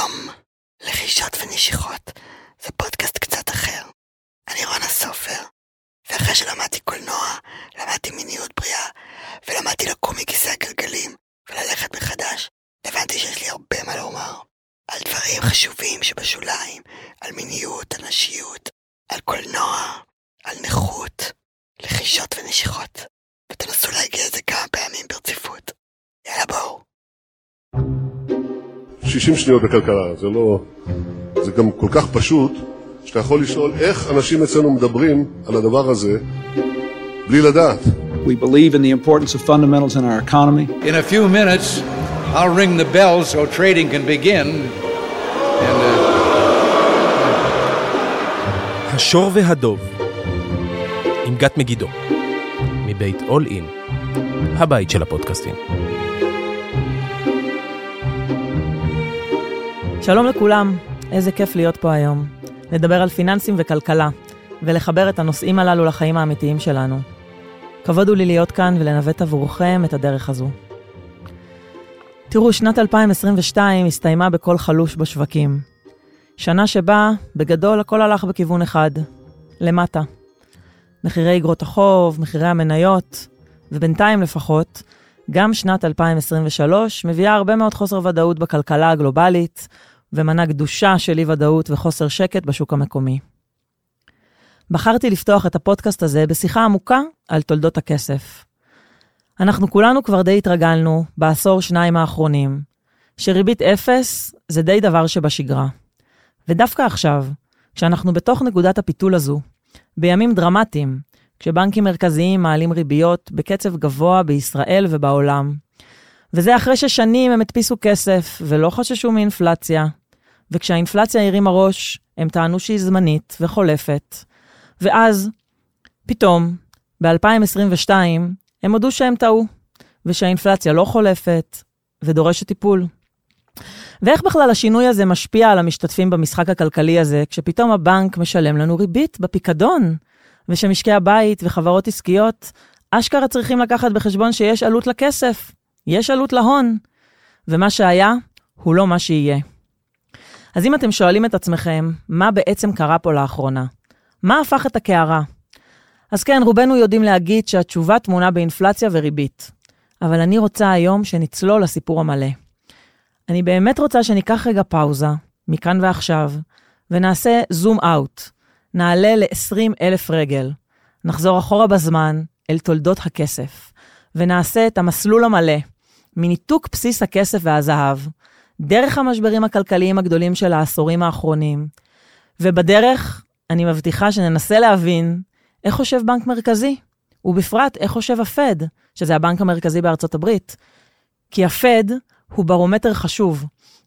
שלום, לחישות ונשיכות, זה פודקאסט קצת אחר. אני רונה סופר, ואחרי שלמדתי קולנוע, למדתי מיניות בריאה, ולמדתי לקום מכיסא הגלגלים, וללכת מחדש, הבנתי שיש לי הרבה מה לומר. על דברים חשובים שבשוליים, על מיניות, על נשיות, על קולנוע, על נכות, לחישות ונשיכות. ותנסו להגיע לזה כמה פעמים ברציפות. יאללה בואו. 60 שניות בכלכלה, זה לא... זה גם כל כך פשוט, שאתה יכול לשאול איך אנשים אצלנו מדברים על הדבר הזה בלי לדעת. We believe in the importance of fundamentals in our economy. In a few minutes, I'll ring the bell so trading can begin. And, uh, השור והדוב, עם גת מגידו, מבית אול אין, הבית של הפודקאסטים. שלום לכולם, איזה כיף להיות פה היום. לדבר על פיננסים וכלכלה, ולחבר את הנושאים הללו לחיים האמיתיים שלנו. כבוד הוא לי להיות כאן ולנווט עבורכם את הדרך הזו. תראו, שנת 2022 הסתיימה בקול חלוש בשווקים. שנה שבה, בגדול, הכל הלך בכיוון אחד, למטה. מחירי אגרות החוב, מחירי המניות, ובינתיים לפחות, גם שנת 2023 מביאה הרבה מאוד חוסר ודאות בכלכלה הגלובלית, ומנה גדושה של אי-ודאות וחוסר שקט בשוק המקומי. בחרתי לפתוח את הפודקאסט הזה בשיחה עמוקה על תולדות הכסף. אנחנו כולנו כבר די התרגלנו, בעשור שניים האחרונים, שריבית אפס זה די דבר שבשגרה. ודווקא עכשיו, כשאנחנו בתוך נקודת הפיתול הזו, בימים דרמטיים, כשבנקים מרכזיים מעלים ריביות בקצב גבוה בישראל ובעולם, וזה אחרי ששנים הם הדפיסו כסף ולא חששו מאינפלציה, וכשהאינפלציה הרימה ראש, הם טענו שהיא זמנית וחולפת. ואז, פתאום, ב-2022, הם הודו שהם טעו, ושהאינפלציה לא חולפת ודורשת טיפול. ואיך בכלל השינוי הזה משפיע על המשתתפים במשחק הכלכלי הזה, כשפתאום הבנק משלם לנו ריבית בפיקדון, ושמשקי הבית וחברות עסקיות אשכרה צריכים לקחת בחשבון שיש עלות לכסף, יש עלות להון, ומה שהיה הוא לא מה שיהיה. אז אם אתם שואלים את עצמכם, מה בעצם קרה פה לאחרונה? מה הפך את הקערה? אז כן, רובנו יודעים להגיד שהתשובה טמונה באינפלציה וריבית. אבל אני רוצה היום שנצלול לסיפור המלא. אני באמת רוצה שניקח רגע פאוזה, מכאן ועכשיו, ונעשה זום אאוט. נעלה ל-20 אלף רגל. נחזור אחורה בזמן אל תולדות הכסף, ונעשה את המסלול המלא, מניתוק בסיס הכסף והזהב, דרך המשברים הכלכליים הגדולים של העשורים האחרונים. ובדרך, אני מבטיחה שננסה להבין איך חושב בנק מרכזי, ובפרט איך חושב הפד, שזה הבנק המרכזי בארצות הברית. כי הפד הוא ברומטר חשוב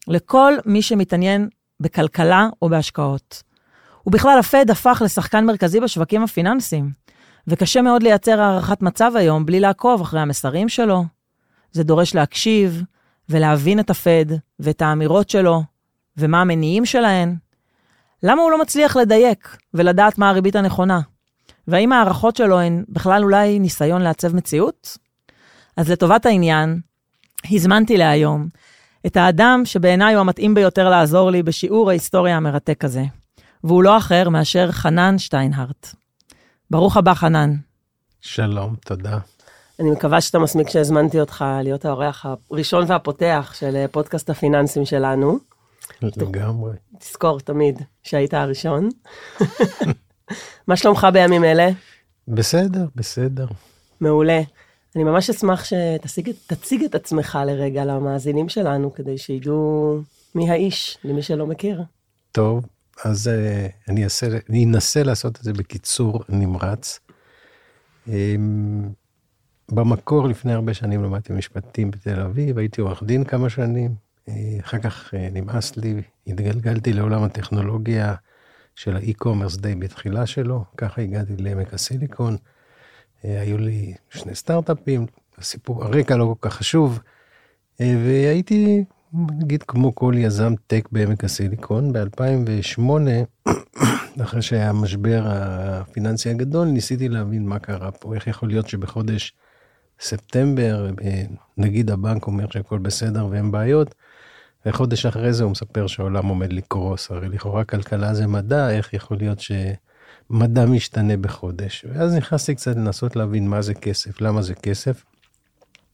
לכל מי שמתעניין בכלכלה או בהשקעות. ובכלל, הפד הפך לשחקן מרכזי בשווקים הפיננסיים, וקשה מאוד לייצר הערכת מצב היום בלי לעקוב אחרי המסרים שלו. זה דורש להקשיב, ולהבין את הפד ואת האמירות שלו ומה המניעים שלהן. למה הוא לא מצליח לדייק ולדעת מה הריבית הנכונה? והאם ההערכות שלו הן בכלל אולי ניסיון לעצב מציאות? אז לטובת העניין, הזמנתי להיום את האדם שבעיניי הוא המתאים ביותר לעזור לי בשיעור ההיסטוריה המרתק הזה, והוא לא אחר מאשר חנן שטיינהרט. ברוך הבא, חנן. שלום, תודה. אני מקווה שאתה מסמיק שהזמנתי אותך להיות האורח הראשון והפותח של אה, פודקאסט הפיננסים שלנו. לגמרי. תזכור תמיד שהיית הראשון. מה שלומך בימים אלה? בסדר, בסדר. מעולה. אני ממש אשמח שתציג את עצמך לרגע למאזינים שלנו, כדי שידעו מי האיש, למי שלא מכיר. טוב, אז uh, אני, אעשה, אני אנסה לעשות את זה בקיצור נמרץ. Um, במקור, לפני הרבה שנים למדתי משפטים בתל אביב, הייתי עורך דין כמה שנים. אה, אחר כך אה, נמאס לי, התגלגלתי לעולם הטכנולוגיה של האי-קומרס די בתחילה שלו, ככה הגעתי לעמק הסיליקון. אה, היו לי שני סטארט-אפים, הסיפור, הרקע לא כל כך חשוב, והייתי, נגיד, כמו כל יזם טק בעמק הסיליקון, ב-2008, אחרי שהיה המשבר הפיננסי הגדול, ניסיתי להבין מה קרה פה, איך יכול להיות שבחודש ספטמבר, נגיד הבנק אומר שהכל בסדר ואין בעיות, וחודש אחרי זה הוא מספר שהעולם עומד לקרוס, הרי לכאורה כלכלה זה מדע, איך יכול להיות שמדע משתנה בחודש? ואז נכנסתי קצת לנסות להבין מה זה כסף, למה זה כסף.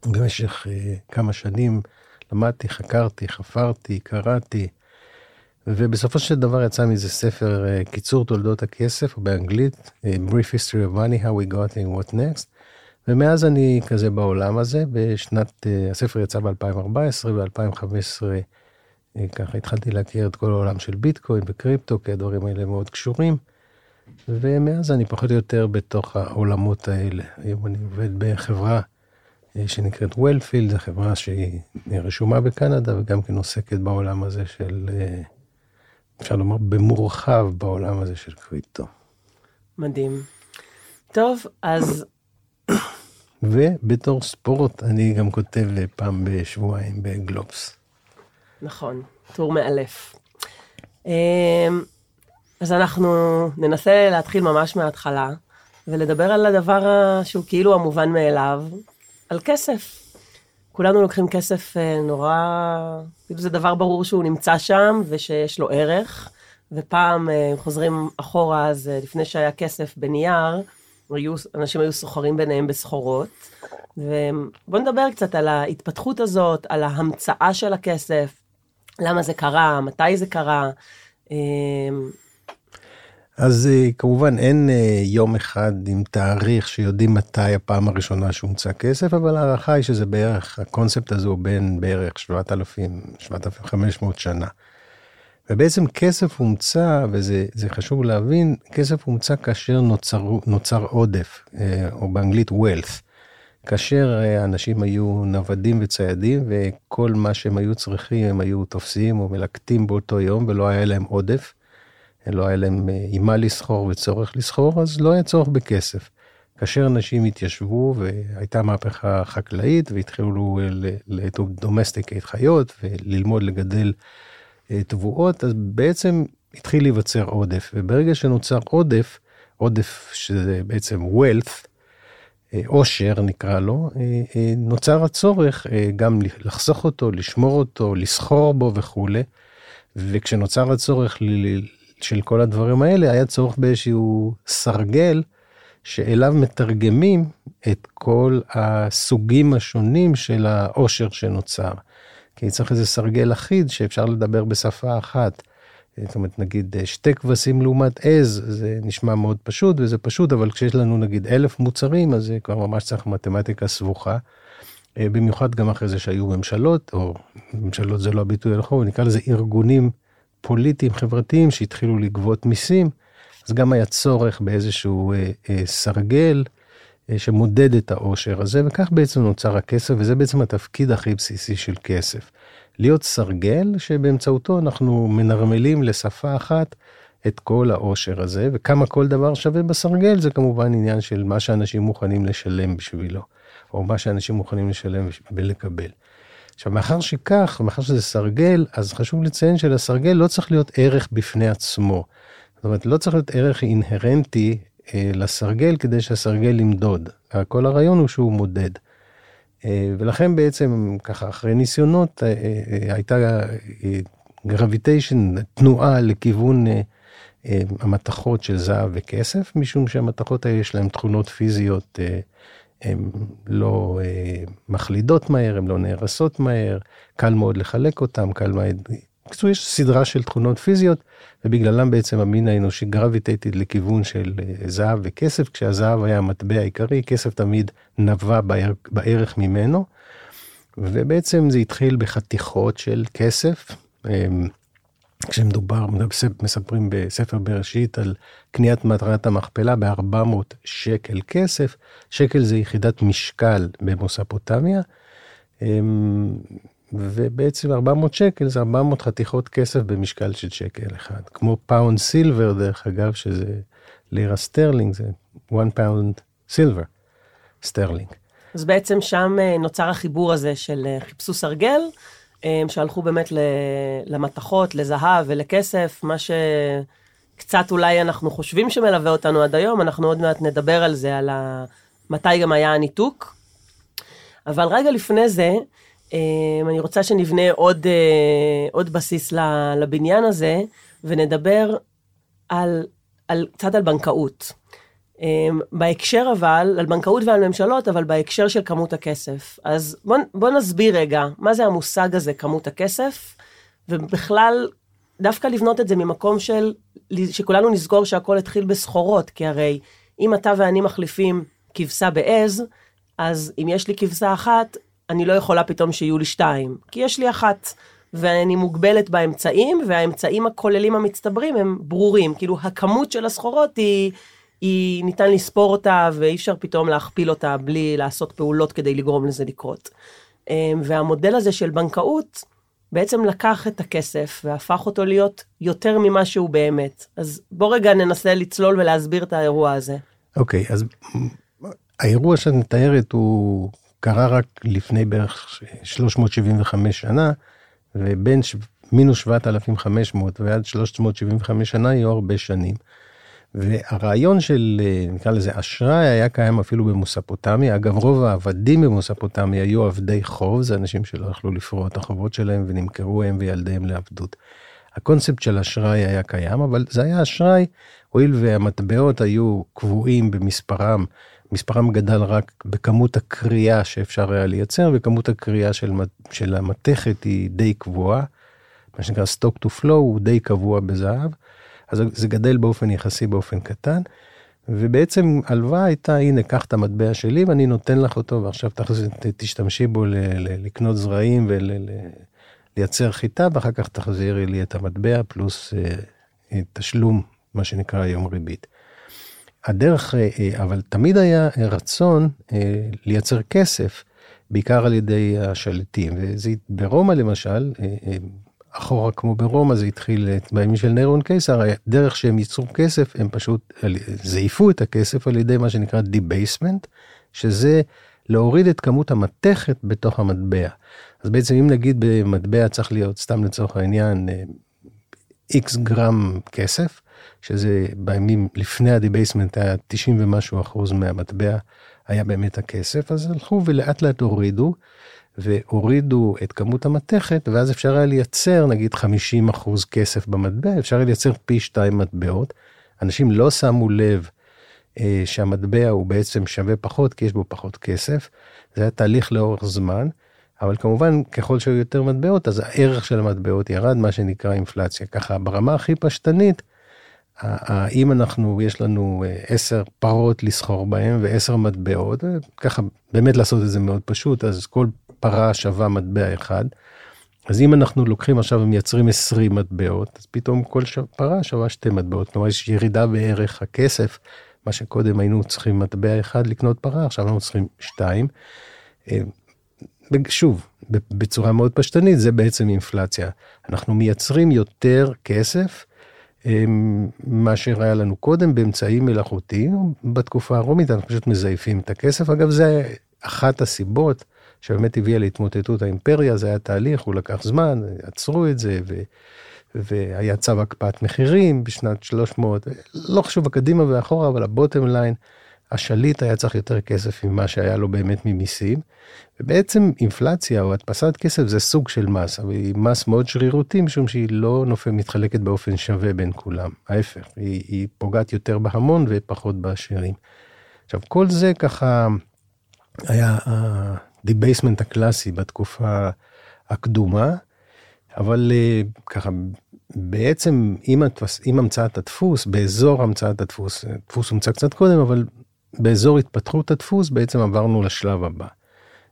במשך uh, כמה שנים למדתי, חקרתי, חפרתי, קראתי, ובסופו של דבר יצא מזה ספר uh, קיצור תולדות הכסף, באנגלית, uh, Brief History of Money, How We Got in What Next. ומאז אני כזה בעולם הזה, בשנת, uh, הספר יצא ב-2014, ב-2015 uh, ככה התחלתי להכיר את כל העולם של ביטקוין וקריפטו, כי הדברים האלה מאוד קשורים. ומאז אני פחות או יותר בתוך העולמות האלה. היום אני עובד בחברה אה, שנקראת וולפילד, חברה שהיא רשומה בקנדה וגם כן עוסקת בעולם הזה של, אה, אפשר לומר, במורחב בעולם הזה של קריפטו. מדהים. טוב, אז... ובתור ספורט אני גם כותב פעם בשבועיים בגלובס. נכון, טור מאלף. אמ, אז אנחנו ננסה להתחיל ממש מההתחלה, ולדבר על הדבר שהוא כאילו המובן מאליו, על כסף. כולנו לוקחים כסף אה, נורא, כאילו זה דבר ברור שהוא נמצא שם ושיש לו ערך, ופעם אה, חוזרים אחורה, אז אה, לפני שהיה כסף בנייר, היו, אנשים היו סוחרים ביניהם בסחורות. ובואו נדבר קצת על ההתפתחות הזאת, על ההמצאה של הכסף, למה זה קרה, מתי זה קרה. אז אה, כמובן אין אה, יום אחד עם תאריך שיודעים מתי הפעם הראשונה שהומצא כסף, אבל ההערכה היא שזה בערך, הקונספט הזה הוא בין בערך 7,000, 7,500 שנה. ובעצם כסף הומצא, וזה חשוב להבין, כסף הומצא כאשר נוצר, נוצר עודף, אה, או באנגלית wealth. כאשר אנשים היו נוודים וציידים, וכל מה שהם היו צריכים הם היו תופסים או מלקטים באותו יום, ולא היה להם עודף. לא היה להם אה, עם מה לסחור וצורך לסחור, אז לא היה צורך בכסף. כאשר אנשים התיישבו והייתה מהפכה חקלאית והתחילו לדומסטיקט חיות וללמוד לגדל אה, תבואות, אז בעצם התחיל להיווצר עודף. וברגע שנוצר עודף, עודף שזה בעצם wealth, אה, עושר נקרא לו, נוצר הצורך גם לחסוך אותו, לשמור אותו, לסחור בו וכולי. וכשנוצר הצורך של כל הדברים האלה, היה צורך באיזשהו סרגל שאליו מתרגמים את כל הסוגים השונים של העושר שנוצר. כי צריך איזה סרגל אחיד שאפשר לדבר בשפה אחת. זאת אומרת, נגיד שתי כבשים לעומת עז, זה נשמע מאוד פשוט, וזה פשוט, אבל כשיש לנו נגיד אלף מוצרים, אז זה כבר ממש צריך מתמטיקה סבוכה. במיוחד גם אחרי זה שהיו ממשלות, או ממשלות זה לא הביטוי הנכון, נקרא לזה ארגונים פוליטיים חברתיים שהתחילו לגבות מיסים, אז גם היה צורך באיזשהו אה, אה, סרגל אה, שמודד את העושר הזה, וכך בעצם נוצר הכסף, וזה בעצם התפקיד הכי בסיסי של כסף. להיות סרגל שבאמצעותו אנחנו מנרמלים לשפה אחת את כל העושר הזה, וכמה כל דבר שווה בסרגל זה כמובן עניין של מה שאנשים מוכנים לשלם בשבילו, או מה שאנשים מוכנים לשלם ולקבל. עכשיו, מאחר שכך, מאחר שזה סרגל, אז חשוב לציין שלסרגל לא צריך להיות ערך בפני עצמו. זאת אומרת, לא צריך להיות ערך אינהרנטי אה, לסרגל כדי שהסרגל ימדוד. כל הרעיון הוא שהוא מודד. אה, ולכן בעצם, ככה, אחרי ניסיונות, אה, אה, אה הייתה גרביטיישן, אה, תנועה לכיוון אה, אה, המתכות של זהב וכסף, משום שהמתכות האלה יש להן תכונות פיזיות אה, הן לא אה, מחלידות מהר, הן לא נהרסות מהר, קל מאוד לחלק אותן, קל מאוד... בקיצור, יש סדרה של תכונות פיזיות, ובגללם בעצם המין האנושי גרביטייטד לכיוון של אה, זהב וכסף, כשהזהב היה המטבע העיקרי, כסף תמיד נבע בערך, ממנו, ובעצם זה התחיל בחתיכות של כסף. אה, כשמדובר, מספרים בספר בראשית על קניית מטרת המכפלה ב-400 שקל כסף, שקל זה יחידת משקל במוספוטמיה, אמ, ובעצם 400 שקל זה 400 חתיכות כסף במשקל של שקל אחד. כמו pound silver, דרך אגב, שזה לירה סטרלינג, זה 1 pound silver, sterling. אז בעצם שם אה, נוצר החיבור הזה של אה, חיפשו סרגל, שהלכו באמת למתכות, לזהב ולכסף, מה שקצת אולי אנחנו חושבים שמלווה אותנו עד היום, אנחנו עוד מעט נדבר על זה, על ה... מתי גם היה הניתוק. אבל רגע לפני זה, אני רוצה שנבנה עוד, אה, עוד בסיס לבניין הזה, ונדבר על, על, קצת על בנקאות. בהקשר אבל, על בנקאות ועל ממשלות, אבל בהקשר של כמות הכסף. אז בוא, בוא נסביר רגע, מה זה המושג הזה, כמות הכסף, ובכלל, דווקא לבנות את זה ממקום של, שכולנו נזכור שהכל התחיל בסחורות, כי הרי אם אתה ואני מחליפים כבשה בעז, אז אם יש לי כבשה אחת, אני לא יכולה פתאום שיהיו לי שתיים, כי יש לי אחת, ואני מוגבלת באמצעים, והאמצעים הכוללים המצטברים הם ברורים. כאילו, הכמות של הסחורות היא, היא ניתן לספור אותה, ואי אפשר פתאום להכפיל אותה בלי לעשות פעולות כדי לגרום לזה לקרות. אמ, והמודל הזה של בנקאות, בעצם לקח את הכסף והפך אותו להיות יותר ממה שהוא באמת. אז בוא רגע ננסה לצלול ולהסביר את האירוע הזה. אוקיי, okay, אז האירוע שאת מתארת הוא קרה רק לפני בערך 375 שנה, ובין ש... מינוס 7,500 ועד 375 שנה יהיו הרבה שנים. והרעיון של, נקרא לזה, אשראי היה קיים אפילו במוספוטמיה. אגב, רוב העבדים במוספוטמיה היו עבדי חוב, זה אנשים שלא יכלו לפרוע את החובות שלהם ונמכרו הם וילדיהם לעבדות. הקונספט של אשראי היה קיים, אבל זה היה אשראי, הואיל והמטבעות היו קבועים במספרם מספרם גדל רק בכמות הקריאה שאפשר היה לייצר, וכמות הקריאה של, של המתכת היא די קבועה, מה שנקרא stock to flow הוא די קבוע בזהב, אז זה גדל באופן יחסי באופן קטן, ובעצם הלוואה הייתה, הנה, קח את המטבע שלי ואני נותן לך אותו, ועכשיו תשתמשי בו ל, ל, לקנות זרעים ולייצר חיטה, ואחר כך תחזירי לי את המטבע פלוס אה, תשלום, מה שנקרא היום ריבית. הדרך, אה, אה, אבל תמיד היה רצון אה, לייצר כסף, בעיקר על ידי השליטים. וברומא למשל, אחורה כמו ברומא, זה התחיל בימים של נירון קיסר, הדרך שהם ייצרו כסף, הם פשוט זייפו את הכסף על ידי מה שנקרא debasement, שזה להוריד את כמות המתכת בתוך המטבע. אז בעצם אם נגיד במטבע צריך להיות, סתם לצורך העניין, איקס גרם כסף, שזה בימים לפני ה debasement היה 90 ומשהו אחוז מהמטבע, היה באמת הכסף, אז הלכו ולאט לאט הורידו, והורידו את כמות המתכת, ואז אפשר היה לייצר נגיד 50 אחוז כסף במטבע, אפשר היה לייצר פי שתיים מטבעות. אנשים לא שמו לב אה, שהמטבע הוא בעצם שווה פחות, כי יש בו פחות כסף. זה היה תהליך לאורך זמן. אבל כמובן, ככל שהיו יותר מטבעות, אז הערך של המטבעות ירד, מה שנקרא אינפלציה. ככה, ברמה הכי פשטנית, אם אנחנו, יש לנו אה, עשר פרות לסחור בהן ועשר מטבעות, ככה באמת לעשות את זה מאוד פשוט, אז כל פרה שווה מטבע אחד. אז אם אנחנו לוקחים עכשיו ומייצרים 20 מטבעות, אז פתאום כל. פרה שווה שתי מטבעות, כלומר יש ירידה בערך הכסף, מה שקודם היינו צריכים מטבע אחד לקנות פרה, עכשיו אנחנו צריכים שתיים. אה, שוב, בצורה מאוד פשטנית, זה בעצם אינפלציה. אנחנו מייצרים יותר כסף מאשר היה לנו קודם באמצעים מלאכותיים. בתקופה הרומית אנחנו פשוט מזייפים את הכסף. אגב, זה אחת הסיבות שבאמת הביאה להתמוטטות האימפריה, זה היה תהליך, הוא לקח זמן, עצרו את זה, ו... והיה צו הקפאת מחירים בשנת 300, לא חשוב הקדימה ואחורה, אבל ה bottom line, השליט היה צריך יותר כסף ממה שהיה לו באמת ממיסים. ובעצם אינפלציה או הדפסת כסף זה סוג של מס, אבל היא מס מאוד שרירותי, משום שהיא לא נופל, מתחלקת באופן שווה בין כולם. ההפך, היא, היא פוגעת יותר בהמון ופחות בעשירים. עכשיו, כל זה ככה היה ה debasement הקלאסי בתקופה הקדומה, אבל אה, ככה, בעצם עם, התפס, עם המצאת הדפוס, באזור המצאת הדפוס, הדפוס הומצא קצת קודם, אבל באזור התפתחות הדפוס בעצם עברנו לשלב הבא.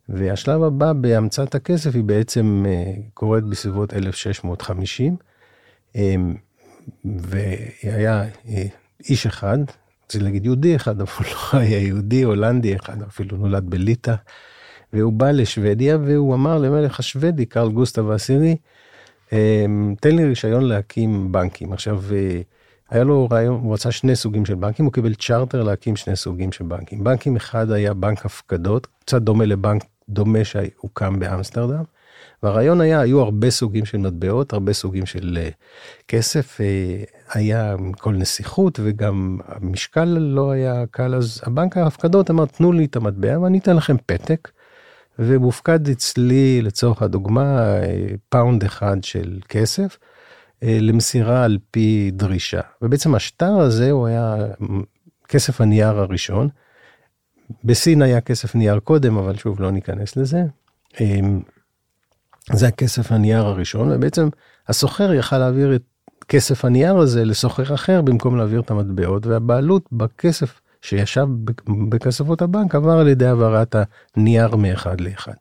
והשלב הבא בהמצאת הכסף היא בעצם אה, קורית בסביבות 1650, אמ, והיה אה, איש אחד, רוצה להגיד יהודי אחד, אבל לא היה יהודי, הולנדי אחד, אפילו נולד בליטא, והוא בא לשוודיה והוא אמר למלך השוודי, קרל גוסטב העשירי, אמ, תן לי רישיון להקים בנקים. עכשיו, אה, היה לו רעיון, הוא רצה שני סוגים של בנקים, הוא קיבל צ'רטר להקים שני סוגים של בנקים. בנקים אחד היה בנק הפקדות, קצת דומה לבנק דומה שהוקם באמסטרדם. והרעיון היה, היו הרבה סוגים של מטבעות, הרבה סוגים של uh, כסף, uh, היה כל נסיכות וגם המשקל לא היה קל, אז הבנק ההפקדות אמר, תנו לי את המטבע ואני אתן לכם פתק, ומופקד אצלי, לצורך הדוגמה, אה, pound אחד של כסף, למסירה על פי דרישה. ובעצם השטר הזה הוא היה כסף הנייר הראשון. בסין היה כסף נייר קודם, אבל שוב, לא ניכנס לזה. אמ, זה הכסף הנייר הראשון, ובעצם הסוחר יכל להעביר את כסף הנייר הזה לסוחר אחר במקום להעביר את המטבעות, והבעלות בכסף שישב בכספות הבנק עבר על ידי העברת הנייר מאחד לאחד.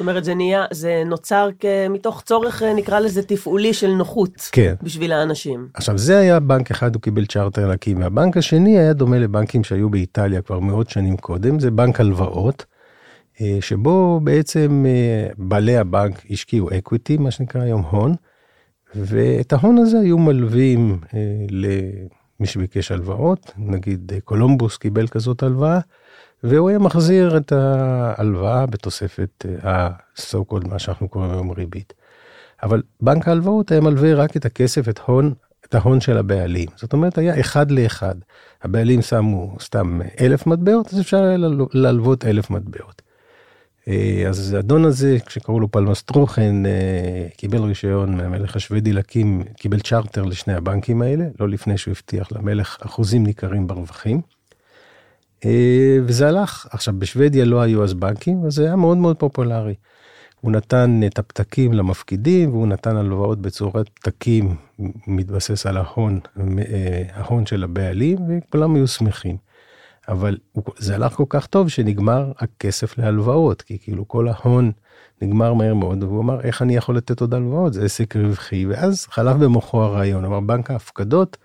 זאת אומרת, זה נהיה, זה נוצר מתוך צורך, נקרא לזה, תפעולי של נוחות. כן. בשביל האנשים. עכשיו, זה היה בנק אחד, הוא קיבל צ'רטר להקים, והבנק השני היה דומה לבנקים שהיו באיטליה כבר מאות שנים קודם, זה בנק הלוואות, אה, שבו בעצם אה, בעלי הבנק השקיעו equity, מה שנקרא היום הון, ואת ההון הזה היו מלווים אה, למי שביקש הלוואות, נגיד קולומבוס קיבל כזאת הלוואה, והוא היה מחזיר את ההלוואה בתוספת ה-so called מה שאנחנו קוראים היום ריבית. אבל בנק ההלוואות היה מלווה רק את הכסף, את הון, את ההון של הבעלים. זאת אומרת, היה אחד לאחד. הבעלים שמו סתם אלף מטבעות, אז אפשר היה להלוות אלף מטבעות. אה, אז האדון הזה, כשקראו לו פלמסטרוכן, אה, קיבל רישיון מהמלך השוודי להקים, קיבל צ'רטר לשני הבנקים האלה, לא לפני שהוא הבטיח למלך אחוזים ניכרים ברווחים. אה, וזה הלך. עכשיו, בשוודיה לא היו אז בנקים, אז זה היה מאוד מאוד פופולרי. הוא נתן את הפתקים למפקידים, והוא נתן הלוואות בצורת פתקים, מתבסס על ההון, ההון של הבעלים, וכולם היו שמחים. אבל זה הלך כל כך טוב שנגמר הכסף להלוואות, כי כאילו כל ההון נגמר מהר מאוד, והוא אמר, איך אני יכול לתת עוד הלוואות? זה עסק רווחי, ואז חלף במוחו הרעיון, אמר, בנק ההפקדות,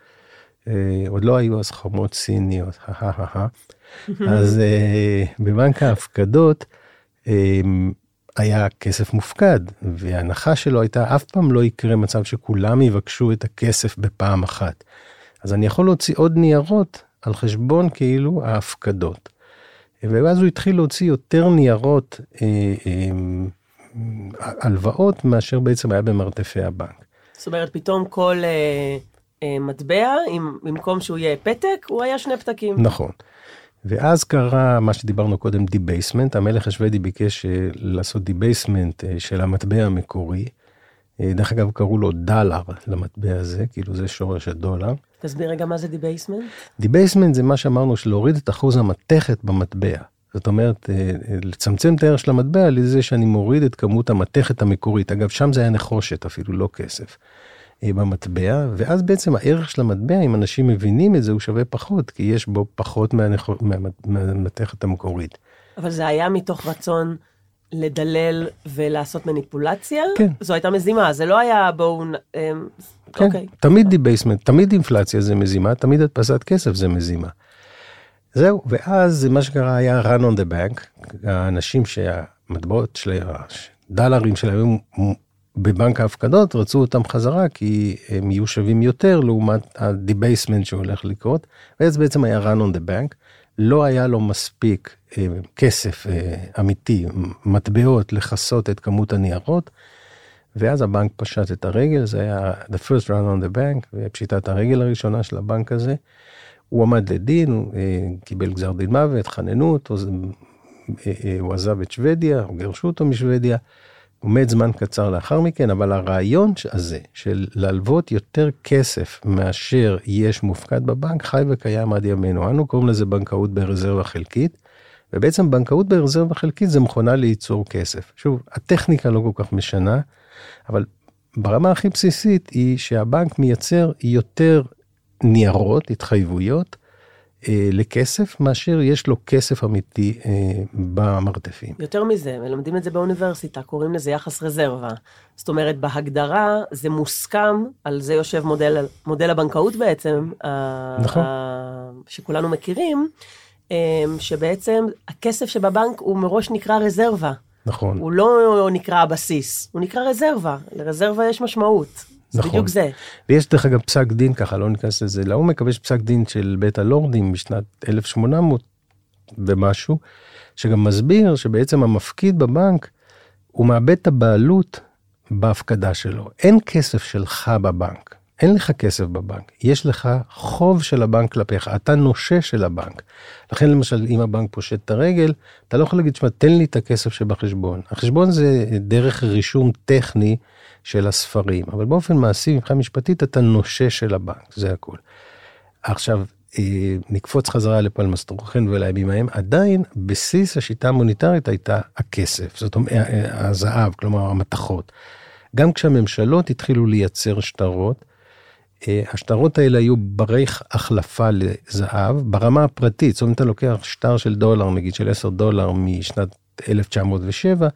אה, עוד לא היו אז חומות סיניות, אז אה, בבנק ההפקדות אה, היה כסף מופקד, וההנחה שלו הייתה, אף פעם לא יקרה מצב שכולם יבקשו את הכסף בפעם אחת. אז אני יכול להוציא עוד ניירות על חשבון כאילו ההפקדות. ואז הוא התחיל להוציא יותר ניירות אה, אה, הלוואות מאשר בעצם היה במרתפי הבנק. זאת אומרת, פתאום כל אה, אה, מטבע, אם, במקום שהוא יהיה פתק, הוא היה שני פתקים. נכון. ואז קרה מה שדיברנו קודם, debasement, המלך השוודי ביקש אה, לעשות debasement אה, של המטבע המקורי. אה, דרך אגב, קראו לו דלר למטבע הזה, כאילו זה שורש הדולר. תסביר רגע מה זה debasement. debasement זה מה שאמרנו, של להוריד את אחוז המתכת במטבע. זאת אומרת, לצמצם את הערך של המטבע ידי שאני מוריד את כמות המתכת המקורית. אגב, שם זה היה נחושת, אפילו לא כסף, במטבע, ואז בעצם הערך של המטבע, אם אנשים מבינים את זה, הוא שווה פחות, כי יש בו פחות מהמתכת מה, המקורית. אבל זה היה מתוך רצון לדלל ולעשות מניפולציה? כן. זו הייתה מזימה, זה לא היה בואו... אמ, כן, אוקיי. תמיד debasement, תמיד אינפלציה זה מזימה, תמיד הדפסת כסף זה מזימה. זהו, ואז מה שקרה היה run on the bank, האנשים שהמטבעות של הדלרים שלהם בבנק ההפקדות, רצו אותם חזרה כי הם יהיו שווים יותר לעומת ה debasement שהולך לקרות, ואז בעצם היה run on the bank. לא היה לו מספיק אה, כסף אה, אמיתי, מטבעות, לכסות את כמות הניירות, ואז הבנק פשט את הרגל, זה היה the first run on the bank, פשיטת הרגל הראשונה של הבנק הזה. הוא עמד לדין, הוא אה, קיבל גזר דין מוות, חננו אותו, אה, אה, הוא עזב את שוודיה, גירשו אותו משוודיה. מת זמן קצר לאחר מכן, אבל הרעיון הזה של להלוות יותר כסף מאשר יש מופקד בבנק, חי וקיים עד ימינו. אנו קוראים לזה בנקאות ברזרבה חלקית, ובעצם בנקאות ברזרבה חלקית זה מכונה לייצור כסף. שוב, הטכניקה לא כל כך משנה, אבל ברמה הכי בסיסית היא שהבנק מייצר יותר ניירות, התחייבויות, לכסף, מאשר יש לו כסף אמיתי אה, במרתפים. יותר מזה, מלמדים את זה באוניברסיטה, קוראים לזה יחס רזרבה. זאת אומרת, בהגדרה זה מוסכם, על זה יושב מודל, מודל הבנקאות בעצם, נכון. שכולנו מכירים, אה, שבעצם הכסף שבבנק הוא מראש נקרא רזרבה. נכון. הוא לא נקרא הבסיס, הוא נקרא רזרבה. לרזרבה יש משמעות. נכון. בדיוק זה. ויש דרך אגב פסק דין ככה, לא ניכנס לזה לעומק, אבל יש פסק דין של בית הלורדים משנת 1800 ומשהו, שגם מסביר שבעצם המפקיד בבנק, הוא מאבד את הבעלות בהפקדה שלו. אין כסף שלך בבנק. אין לך כסף בבנק, יש לך חוב של הבנק כלפיך, אתה נושה של הבנק. לכן למשל, אם הבנק פושט את הרגל, אתה לא יכול להגיד, שמע, תן לי את הכסף שבחשבון. החשבון זה דרך רישום טכני של הספרים, אבל באופן מעשי, מבחינה משפטית, אתה נושה של הבנק, זה הכול. עכשיו, אה, נקפוץ חזרה לפלמס טרוכן ולימים ההם, עדיין בסיס השיטה המוניטרית הייתה הכסף, זאת אומרת, אה, אה, הזהב, כלומר המתכות. גם כשהממשלות התחילו לייצר שטרות, השטרות האלה היו ברי החלפה לזהב ברמה הפרטית, זאת אומרת, אתה לוקח שטר של דולר, נגיד של 10 דולר משנת 1907,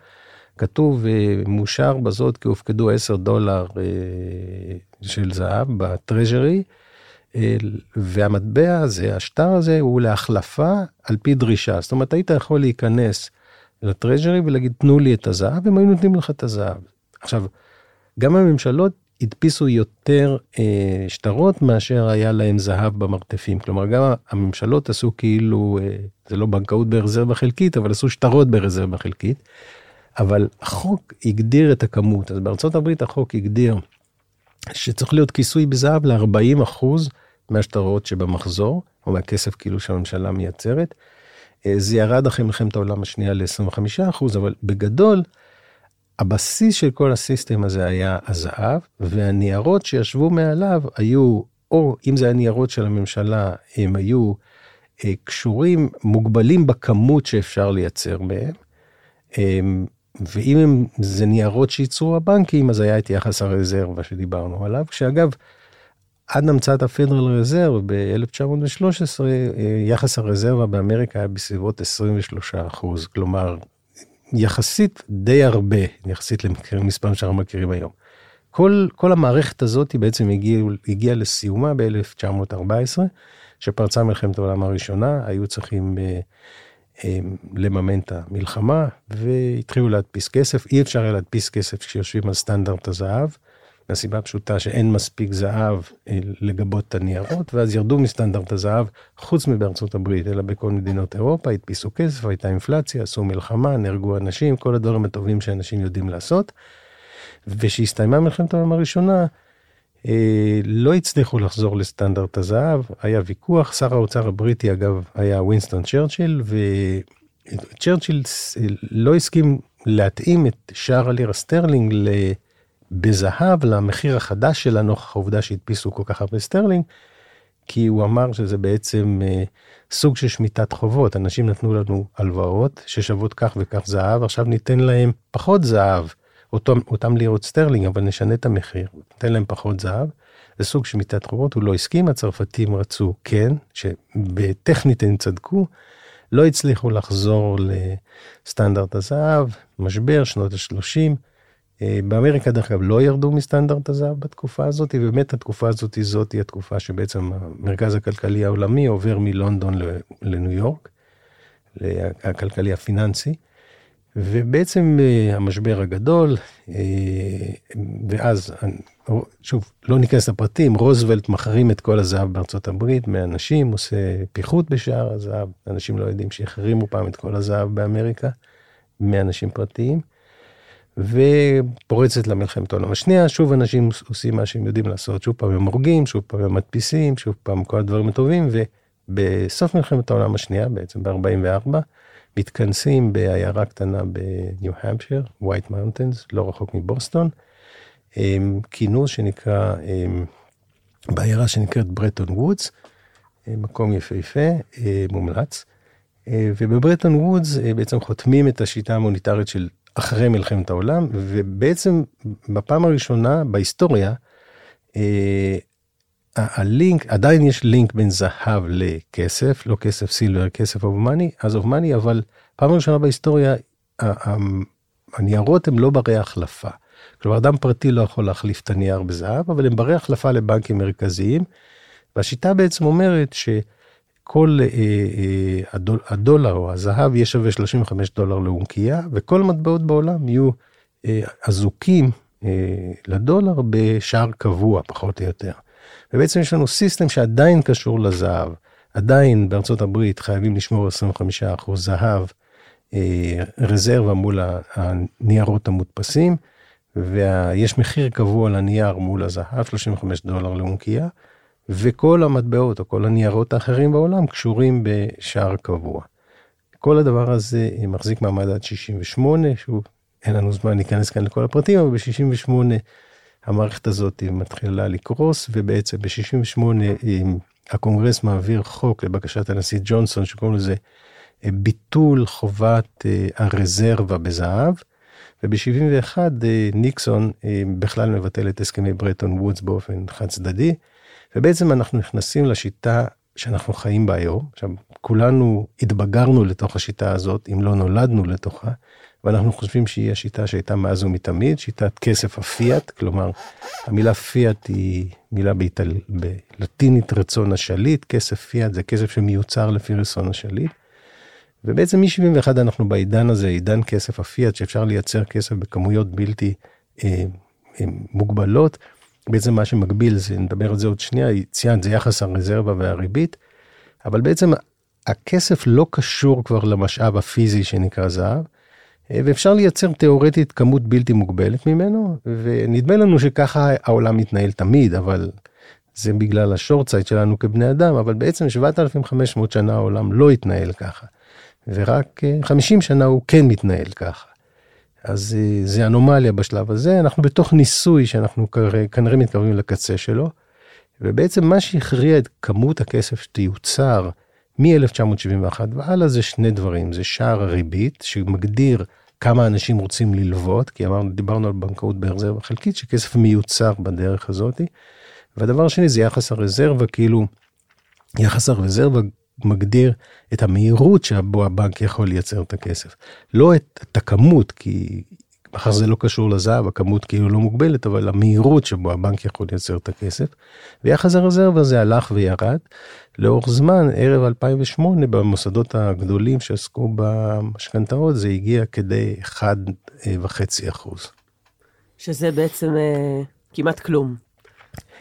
כתוב מאושר בזאת כי הופקדו 10 דולר של זהב בטרז'רי, והמטבע הזה, השטר הזה, הוא להחלפה על פי דרישה. זאת אומרת, היית יכול להיכנס לטרז'רי ולהגיד, תנו לי את הזהב, הם היו נותנים לך את הזהב. עכשיו, גם הממשלות הדפיסו יותר אה, שטרות מאשר היה להם זהב במרתפים. כלומר, גם הממשלות עשו כאילו, אה, זה לא בנקאות ברזרבה חלקית, אבל עשו שטרות ברזרבה חלקית. אבל החוק הגדיר את הכמות, אז בארצות הברית החוק הגדיר שצריך להיות כיסוי בזהב ל-40 אחוז מהשטרות שבמחזור, או מהכסף כאילו שהממשלה מייצרת. אה, זה ירד אחרי מלחמת העולם השנייה ל-25 אחוז, אבל בגדול, הבסיס של כל הסיסטם הזה היה הזהב, והניירות שישבו מעליו היו, או אם זה היה ניירות של הממשלה, הם היו אה, קשורים, מוגבלים בכמות שאפשר לייצר מהם. אה, ואם הם, זה ניירות שייצרו הבנקים, אז היה את יחס הרזרבה שדיברנו עליו, שאגב, עד המצאת הפדרל רזרב ב-1913, יחס הרזרבה באמריקה היה בסביבות 23 אחוז, כלומר, יחסית די הרבה, יחסית למספרים שאנחנו מכירים היום. כל, כל המערכת הזאת היא בעצם הגיעה הגיע לסיומה ב-1914, שפרצה מלחמת העולם הראשונה, היו צריכים... Uh, לממן את המלחמה, והתחילו להדפיס כסף. אי אפשר היה להדפיס כסף כשיושבים על סטנדרט הזהב, מהסיבה הפשוטה שאין מספיק זהב אה, לגבות את הניירות, ואז ירדו מסטנדרט הזהב, חוץ מבארצות הברית, אלא בכל מדינות אירופה, הדפיסו כסף, הייתה אינפלציה, עשו מלחמה, נהרגו אנשים, כל הדברים הטובים שאנשים יודעים לעשות. וכשהסתיימה מלחמת העולם הראשונה, לא הצליחו לחזור לסטנדרט הזהב, היה ויכוח, שר האוצר הבריטי אגב היה ווינסטון צ'רצ'יל, וצ'רצ'יל לא הסכים להתאים את שער הלירה סטרלינג בזהב למחיר החדש שלה נוכח העובדה שהדפיסו כל כך הרבה סטרלינג, כי הוא אמר שזה בעצם אה, סוג של שמיטת חובות, אנשים נתנו לנו הלוואות ששוות כך וכך זהב, עכשיו ניתן להם פחות זהב. אותם, אותם לירות סטרלינג, אבל נשנה את המחיר, ניתן להם פחות זהב. זה סוג של שמיטת חובות, הוא לא הסכים, הצרפתים רצו כן, שבטכנית הם צדקו, לא הצליחו לחזור לסטנדרט הזהב, משבר, שנות ה-30. אה, באמריקה דרך אגב לא ירדו מסטנדרט הזהב בתקופה הזאת, ובאמת התקופה הזאת זאת היא התקופה שבעצם המרכז הכלכלי העולמי עובר מלונדון לניו יורק, הכלכלי הפיננסי. ובעצם אה, המשבר הגדול, אה, ואז, שוב, לא ניכנס לפרטים, רוזוולט מחרים את כל הזהב בארצות הברית מאנשים, עושה פיחות בשער הזהב, אנשים לא יודעים שהחרימו פעם את כל הזהב באמריקה, מאנשים פרטיים, ופורצת למלחמת העולם השנייה, שוב אנשים עושים מה שהם יודעים לעשות, שוב פעם הם הורגים, שוב פעם הם מדפיסים, שוב פעם כל הדברים הטובים, ובסוף מלחמת העולם השנייה, בעצם ב-44, מתכנסים בעיירה קטנה בניו המפשיר, ווייט מאונטנס, לא רחוק מבוסטון, כינוס שנקרא, בעיירה שנקראת ברטון וודס, מקום יפהפה, מומלץ. ובברטון וודס בעצם חותמים את השיטה המוניטרית של אחרי מלחמת העולם, ובעצם בפעם הראשונה בהיסטוריה, הלינק, עדיין יש לינק בין זהב לכסף, לא כסף silver, כסף of money, as of money, אבל פעם ראשונה בהיסטוריה, הניירות הם לא ברי החלפה. כלומר, אדם פרטי לא יכול להחליף את הנייר בזהב, אבל הם ברי החלפה לבנקים מרכזיים, והשיטה בעצם אומרת שכל אה, אה, הדול, הדולר או הזהב יהיה שווה 35 דולר לאונקייה, וכל המטבעות בעולם יהיו אה, אזוקים אה, לדולר בשער קבוע, פחות או יותר. ובעצם יש לנו סיסטם שעדיין קשור לזהב. עדיין בארצות הברית חייבים לשמור 25% זהב אה, רזרבה מול הניירות המודפסים, ויש מחיר קבוע לנייר מול הזהב, 35 דולר לאונקייה, וכל המטבעות או כל הניירות האחרים בעולם קשורים בשער קבוע. כל הדבר הזה מחזיק מעמד עד 68, שהוא, אין לנו זמן להיכנס כאן לכל הפרטים, אבל ב-68 המערכת הזאת מתחילה לקרוס, ובעצם ב-68 הקונגרס מעביר חוק לבקשת הנשיא ג'ונסון, שקוראים לזה אה, ביטול חובת אה, הרזרבה בזהב, וב-71 אה, ניקסון בכלל מבטל את הסכמי ברטון וודס באופן חד צדדי, ובעצם אנחנו נכנסים לשיטה שאנחנו חיים בה היום. עכשיו, כולנו התבגרנו לתוך השיטה הזאת, אם לא נולדנו לתוכה, ואנחנו חושבים שהיא השיטה שהייתה מאז ומתמיד, שיטת כסף הפיאט, כלומר, המילה פיאט היא מילה באיטל... בלטינית רצון השליט, כסף פיאט זה כסף שמיוצר לפי רצון השליט. ובעצם מ-71 אנחנו בעידן הזה, עידן כסף הפיאט, שאפשר לייצר כסף בכמויות בלתי אה, אה, מוגבלות. בעצם מה שמגביל זה, נדבר על זה עוד שנייה, ציינת, זה יחס הרזרבה והריבית, אבל בעצם הכסף לא קשור כבר למשאב הפיזי שנקרא זהב, ואפשר לייצר תיאורטית כמות בלתי מוגבלת ממנו, ונדמה לנו שככה העולם מתנהל תמיד, אבל זה בגלל השורטסייט שלנו כבני אדם, אבל בעצם 7,500 שנה העולם לא התנהל ככה, ורק 50 אה, שנה הוא כן מתנהל ככה. אז אה, זה אנומליה בשלב הזה, אנחנו בתוך ניסוי שאנחנו כנראה מתקרבים לקצה שלו, ובעצם מה שהכריע את כמות הכסף שתיוצר מ-1971 והלאה זה שני דברים, זה שער הריבית שמגדיר כמה אנשים רוצים ללוות, כי אמרנו, דיברנו על בנקאות ברזרבה חלקית, שכסף מיוצר בדרך הזאת. והדבר השני זה יחס הרזרבה, כאילו, יחס הרזרבה מגדיר את המהירות שבו הבנק יכול לייצר את הכסף. לא את, את הכמות, כי מאחר זה לא קשור לזהב, הכמות כאילו לא מוגבלת, אבל המהירות שבו הבנק יכול לייצר את הכסף. ויחס הרזרבה הזה הלך וירד. לאורך זמן, ערב 2008, במוסדות הגדולים שעסקו במשכנתאות, זה הגיע כדי 1.5 אחוז. שזה בעצם אה, כמעט כלום.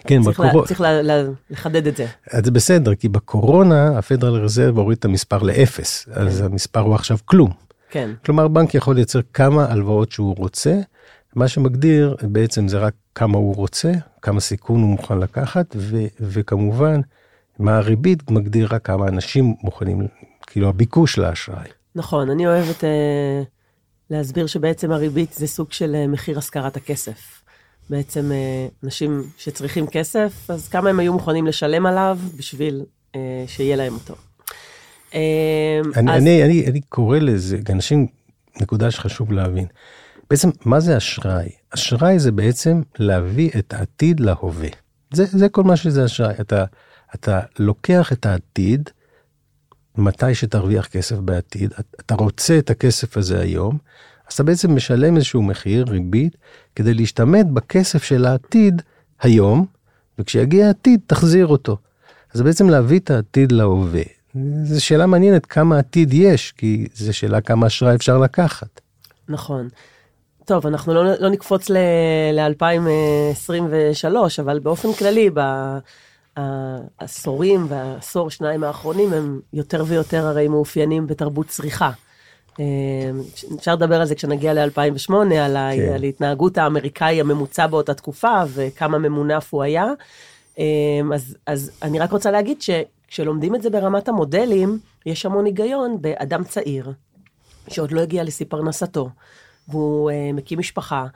כן, צריך, בקור... לה, צריך לה, לה, לחדד את זה. זה בסדר, כי בקורונה הפדרל רזרב הוריד את המספר לאפס, כן. אז המספר הוא עכשיו כלום. כן. כלומר, בנק יכול לייצר כמה הלוואות שהוא רוצה, מה שמגדיר בעצם זה רק כמה הוא רוצה, כמה סיכון הוא מוכן לקחת, ו- וכמובן, מה הריבית מגדיר רק כמה אנשים מוכנים, כאילו הביקוש לאשראי. נכון, אני אוהבת אה, להסביר שבעצם הריבית זה סוג של אה, מחיר השכרת הכסף. בעצם אה, אנשים שצריכים כסף, אז כמה הם היו מוכנים לשלם עליו בשביל אה, שיהיה להם אותו. אה, אני, אז... אני, אני, אני קורא לזה, אנשים, נקודה שחשוב להבין. בעצם, מה זה אשראי? אשראי זה בעצם להביא את העתיד להווה. זה, זה כל מה שזה אשראי. אתה, אתה לוקח את העתיד, מתי שתרוויח כסף בעתיד, אתה רוצה את הכסף הזה היום, אז אתה בעצם משלם איזשהו מחיר, ריבית, כדי להשתמט בכסף של העתיד היום, וכשיגיע העתיד תחזיר אותו. אז בעצם להביא את העתיד להווה. זו שאלה מעניינת כמה עתיד יש, כי זו שאלה כמה אשראי אפשר לקחת. נכון. טוב, אנחנו לא, לא נקפוץ ל-2023, אבל באופן כללי, העשורים והעשור, שניים האחרונים, הם יותר ויותר הרי מאופיינים בתרבות צריכה. אה, אפשר לדבר על זה כשנגיע ל-2008, על, כן. על התנהגות האמריקאי הממוצע באותה תקופה וכמה ממונף הוא היה. אה, אז, אז אני רק רוצה להגיד שכשלומדים את זה ברמת המודלים, יש המון היגיון באדם צעיר, שעוד לא הגיע לשיא פרנסתו, והוא uh, מקים משפחה,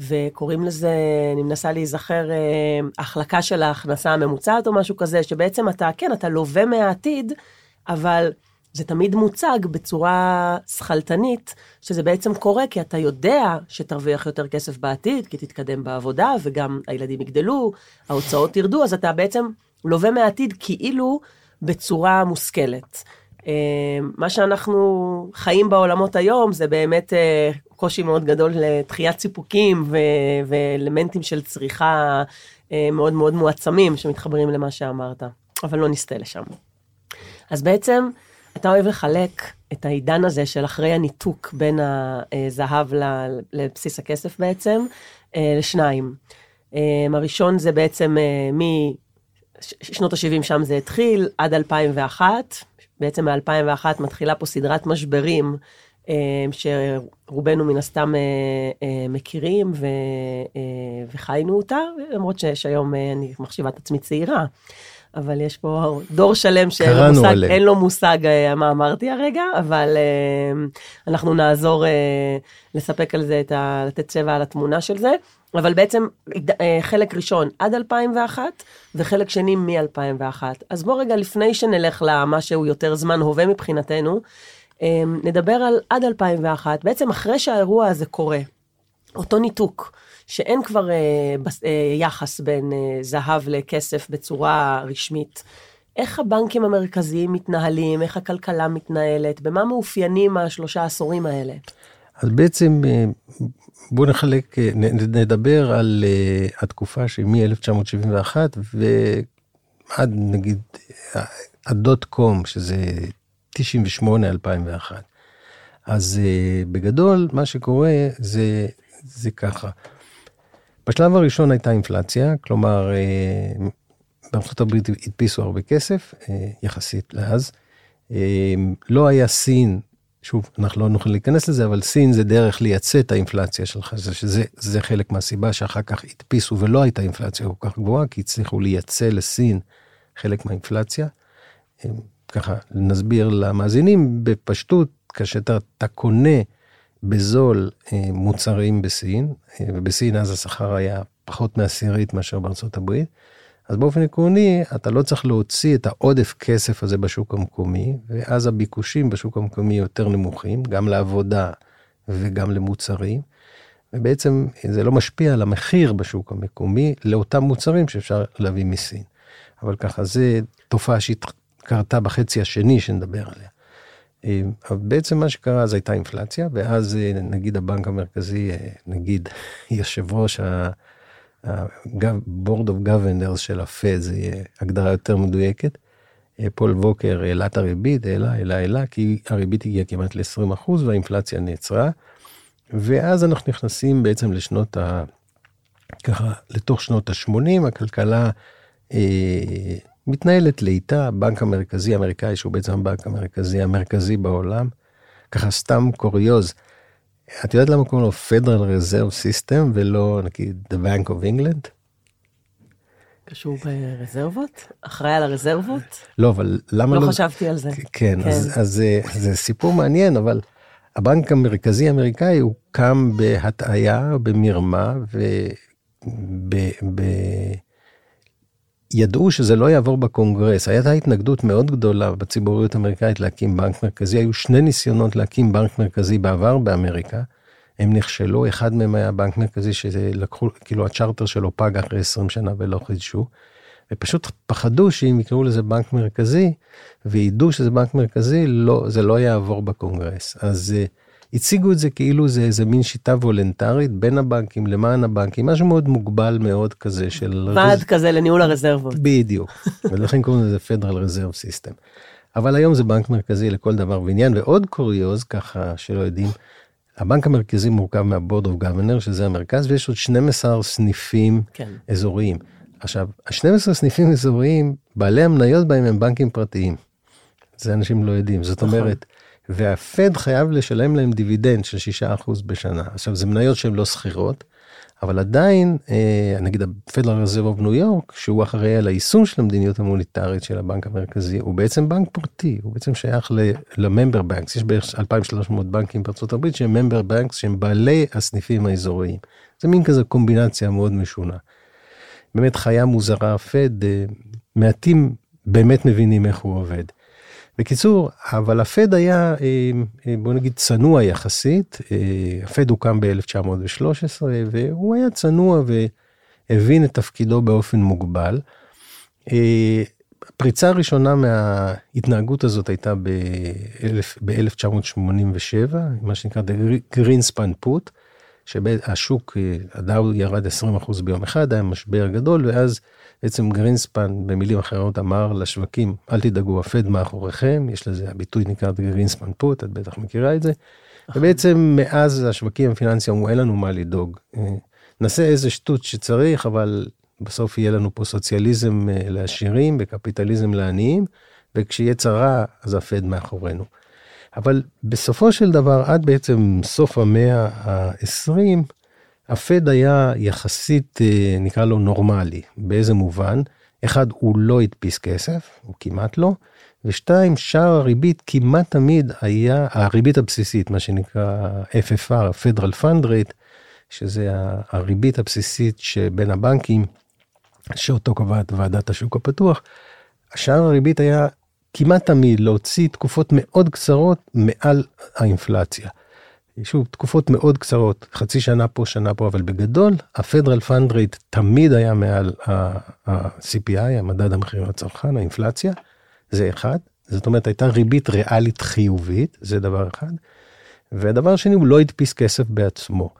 וקוראים לזה, אני מנסה להיזכר, uh, החלקה של ההכנסה הממוצעת או משהו כזה, שבעצם אתה, כן, אתה לווה מהעתיד, אבל זה תמיד מוצג בצורה שכלתנית, שזה בעצם קורה כי אתה יודע שתרוויח יותר כסף בעתיד, כי תתקדם בעבודה, וגם הילדים יגדלו, ההוצאות ירדו, אז אתה בעצם לווה מהעתיד כאילו בצורה מושכלת. אה, מה שאנחנו חיים בעולמות היום זה באמת אה, קושי מאוד גדול לדחיית סיפוקים ואלמנטים של צריכה אה, מאוד מאוד מועצמים שמתחברים למה שאמרת, אבל לא נסטה לשם. אז בעצם, אתה אוהב לחלק את העידן הזה של אחרי הניתוק בין הזהב לבסיס הכסף בעצם, לשניים. הראשון זה בעצם משנות ה-70 שם זה התחיל, עד 2001, בעצם מ-2001 מתחילה פה סדרת משברים אה, שרובנו מן הסתם אה, אה, מכירים ו, וחיינו אותה, למרות שיש היום, אני מחשיבה את עצמי צעירה. אבל יש פה דור שלם שאין לו מושג, אין לו מושג מה אמרתי הרגע, אבל אנחנו נעזור לספק על זה, את ה, לתת צבע על התמונה של זה. אבל בעצם חלק ראשון עד 2001 וחלק שני מ-2001. אז בוא רגע לפני שנלך למה שהוא יותר זמן הווה מבחינתנו, נדבר על עד 2001, בעצם אחרי שהאירוע הזה קורה, אותו ניתוק, שאין כבר אה, בס, אה, יחס בין אה, זהב לכסף בצורה רשמית. איך הבנקים המרכזיים מתנהלים, איך הכלכלה מתנהלת, במה מאופיינים השלושה עשורים האלה? אז בעצם אה, בואו נחלק, אה, נדבר על uh, התקופה שמ-1971 ועד נגיד הדוט קום, שזה 98-2001. אז בגדול, מה שקורה זה, זה ככה. בשלב הראשון הייתה אינפלציה, כלומר, uh, בארצות הברית הדפיסו הרבה כסף, uh, יחסית לאז. Uh, לא היה סין, שוב, אנחנו לא נוכל להיכנס לזה, אבל סין זה דרך לייצא את האינפלציה שלך, זה, שזה זה חלק מהסיבה שאחר כך הדפיסו ולא הייתה אינפלציה כל כך גבוהה, כי הצליחו לייצא לסין חלק מהאינפלציה. ככה נסביר למאזינים בפשטות, כשאתה קונה בזול אה, מוצרים בסין, אה, ובסין אז השכר היה פחות מעשירית מאשר בארצות הברית, אז באופן עקרוני אתה לא צריך להוציא את העודף כסף הזה בשוק המקומי, ואז הביקושים בשוק המקומי יותר נמוכים, גם לעבודה וגם למוצרים, ובעצם זה לא משפיע על המחיר בשוק המקומי לאותם מוצרים שאפשר להביא מסין. אבל ככה, זה תופעה שהיא קרתה בחצי השני שנדבר עליה. אה, אבל בעצם מה שקרה אז הייתה אינפלציה, ואז אה, נגיד הבנק המרכזי, אה, נגיד יושב ראש ה-board of governors של הפד, זו הגדרה יותר מדויקת, פול ווקר העלה את הריבית, העלה, העלה, העלה, כי הריבית הגיעה כמעט ל-20% והאינפלציה נעצרה. ואז אנחנו נכנסים בעצם לשנות ה... ככה, לתוך שנות ה-80, הכלכלה אה, מתנהלת לאיטה, הבנק המרכזי האמריקאי, שהוא בעצם הבנק המרכזי המרכזי בעולם, ככה סתם קוריוז. את יודעת למה קוראים לו Federal Reserve System ולא נגיד The Bank of England? קשור ברזרבות? אחראי על הרזרבות? לא, אבל למה לא... לא חשבתי על זה. כן, כן. אז, אז זה סיפור מעניין, אבל הבנק המרכזי האמריקאי הוא קם בהטעיה, במרמה, וב... ידעו שזה לא יעבור בקונגרס. הייתה התנגדות מאוד גדולה בציבוריות האמריקאית להקים בנק מרכזי. היו שני ניסיונות להקים בנק מרכזי בעבר באמריקה. הם נכשלו, אחד מהם היה בנק מרכזי שלקחו, כאילו הצ'רטר שלו פג אחרי 20 שנה ולא חידשו. ופשוט פחדו שאם יקראו לזה בנק מרכזי, וידעו שזה בנק מרכזי, לא, זה לא יעבור בקונגרס. אז אה, הציגו את זה כאילו זה איזה מין שיטה וולנטרית בין הבנקים למען הבנקים, משהו מאוד מוגבל מאוד כזה של... ועד כזה לניהול הרזרבות. בדיוק, ולכן קוראים לזה Federal Reserve System. אבל היום זה בנק מרכזי לכל דבר ועניין, ועוד קוריוז, ככה שלא יודעים, הבנק המרכזי מורכב מה board of governors, שזה המרכז, ויש עוד 12 סניפים כן. אזוריים. עכשיו, ה-12 סניפים אזוריים, בעלי המניות בהם הם בנקים פרטיים. זה אנשים לא יודעים, זאת נכון. אומרת, והפד חייב לשלם להם דיבידנד של 6% בשנה. עכשיו, זה מניות שהן לא סחירות, אבל עדיין, אה, נגיד reserve בניו יורק, שהוא אחראי על היישום של המדיניות המוניטרית של הבנק המרכזי, הוא בעצם בנק פרטי, הוא בעצם שייך לממבר בנקס, יש בערך 2,300 בנקים בארצות הברית שהם ממבר בנקס, שהם בעלי הסניפים האזוריים. זה מין כזה קומבינציה מאוד משונה. באמת חיה מוזרה, הפד, אה, מעטים באמת מבינים איך הוא עובד. בקיצור, אבל הפד היה, אה, אה, בוא נגיד, צנוע יחסית. אה, הפד הוקם ב-1913, והוא היה צנוע והבין את תפקידו באופן מוגבל. הפריצה הראשונה מההתנהגות הזאת הייתה ב-1987, מה שנקרא The Greenspan Put, שהשוק, הדאו ירד 20% ביום אחד, היה משבר גדול, ואז בעצם גרינספן במילים אחרות אמר לשווקים, אל תדאגו, הפד מאחוריכם, יש לזה, הביטוי נקרא גרינספן פוט, את בטח מכירה את זה. ובעצם מאז השווקים הפיננסיים אמרו, אין לנו מה לדאוג. אה, נעשה איזה שטות שצריך, אבל בסוף יהיה לנו פה סוציאליזם אה, לעשירים וקפיטליזם לעניים, וכשיהיה צרה, אז הפד מאחורינו. אבל בסופו של דבר, עד בעצם סוף המאה ה-20, הפד היה יחסית, אה, נקרא לו נורמלי. באיזה מובן? אחד, הוא לא הדפיס כסף, הוא כמעט לא, ושתיים, שער הריבית כמעט תמיד היה, הריבית הבסיסית, מה שנקרא FFR, Federal Fund Rate, שזה הריבית הבסיסית שבין הבנקים, שאותו קובעת ועדת השוק הפתוח, שער הריבית היה כמעט תמיד להוציא תקופות מאוד קצרות מעל האינפלציה. שוב, תקופות מאוד קצרות, חצי שנה פה, שנה פה, אבל בגדול, ה-Federal Fund Rate תמיד היה מעל ה-CPI, המדד המחיר לצרכן, האינפלציה, זה אחד. זאת אומרת, הייתה ריבית ריאלית חיובית, זה דבר אחד. ודבר שני, הוא לא הדפיס כסף בעצמו.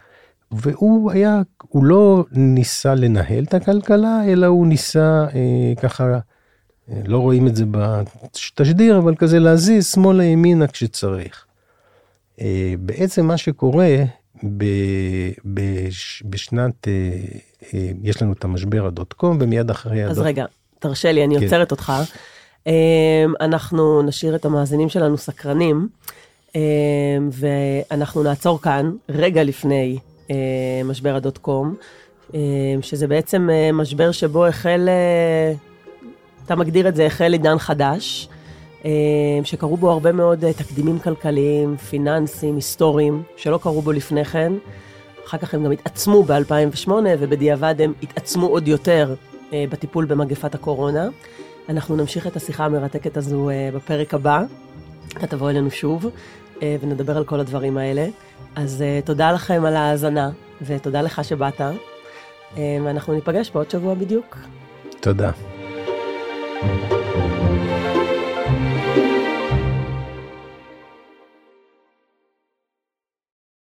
והוא היה, הוא לא ניסה לנהל את הכלכלה, אלא הוא ניסה אה, ככה, אה, לא רואים את זה בתשדיר, אבל כזה להזיז שמאלה ימינה כשצריך. אה, בעצם מה שקורה ב, בש, בשנת, אה, אה, יש לנו את המשבר הדוט קום, ומיד אחרי... אז הדוט... רגע, תרשה לי, אני כן. עוצרת אותך. אנחנו נשאיר את המאזינים שלנו סקרנים, ואנחנו נעצור כאן רגע לפני משבר הדוט קום, שזה בעצם משבר שבו החל, אתה מגדיר את זה, החל עידן חדש. אה, שקרו בו הרבה מאוד אה, תקדימים כלכליים, פיננסיים, היסטוריים, שלא קרו בו לפני כן. אחר כך הם גם התעצמו ב-2008, ובדיעבד הם התעצמו עוד יותר אה, בטיפול במגפת הקורונה. אנחנו נמשיך את השיחה המרתקת הזו בפרק הבא. אתה תבוא אלינו שוב, ונדבר על כל הדברים האלה. אז תודה לכם על ההאזנה, ותודה לך שבאת, ואנחנו ניפגש בעוד שבוע בדיוק. תודה. thank you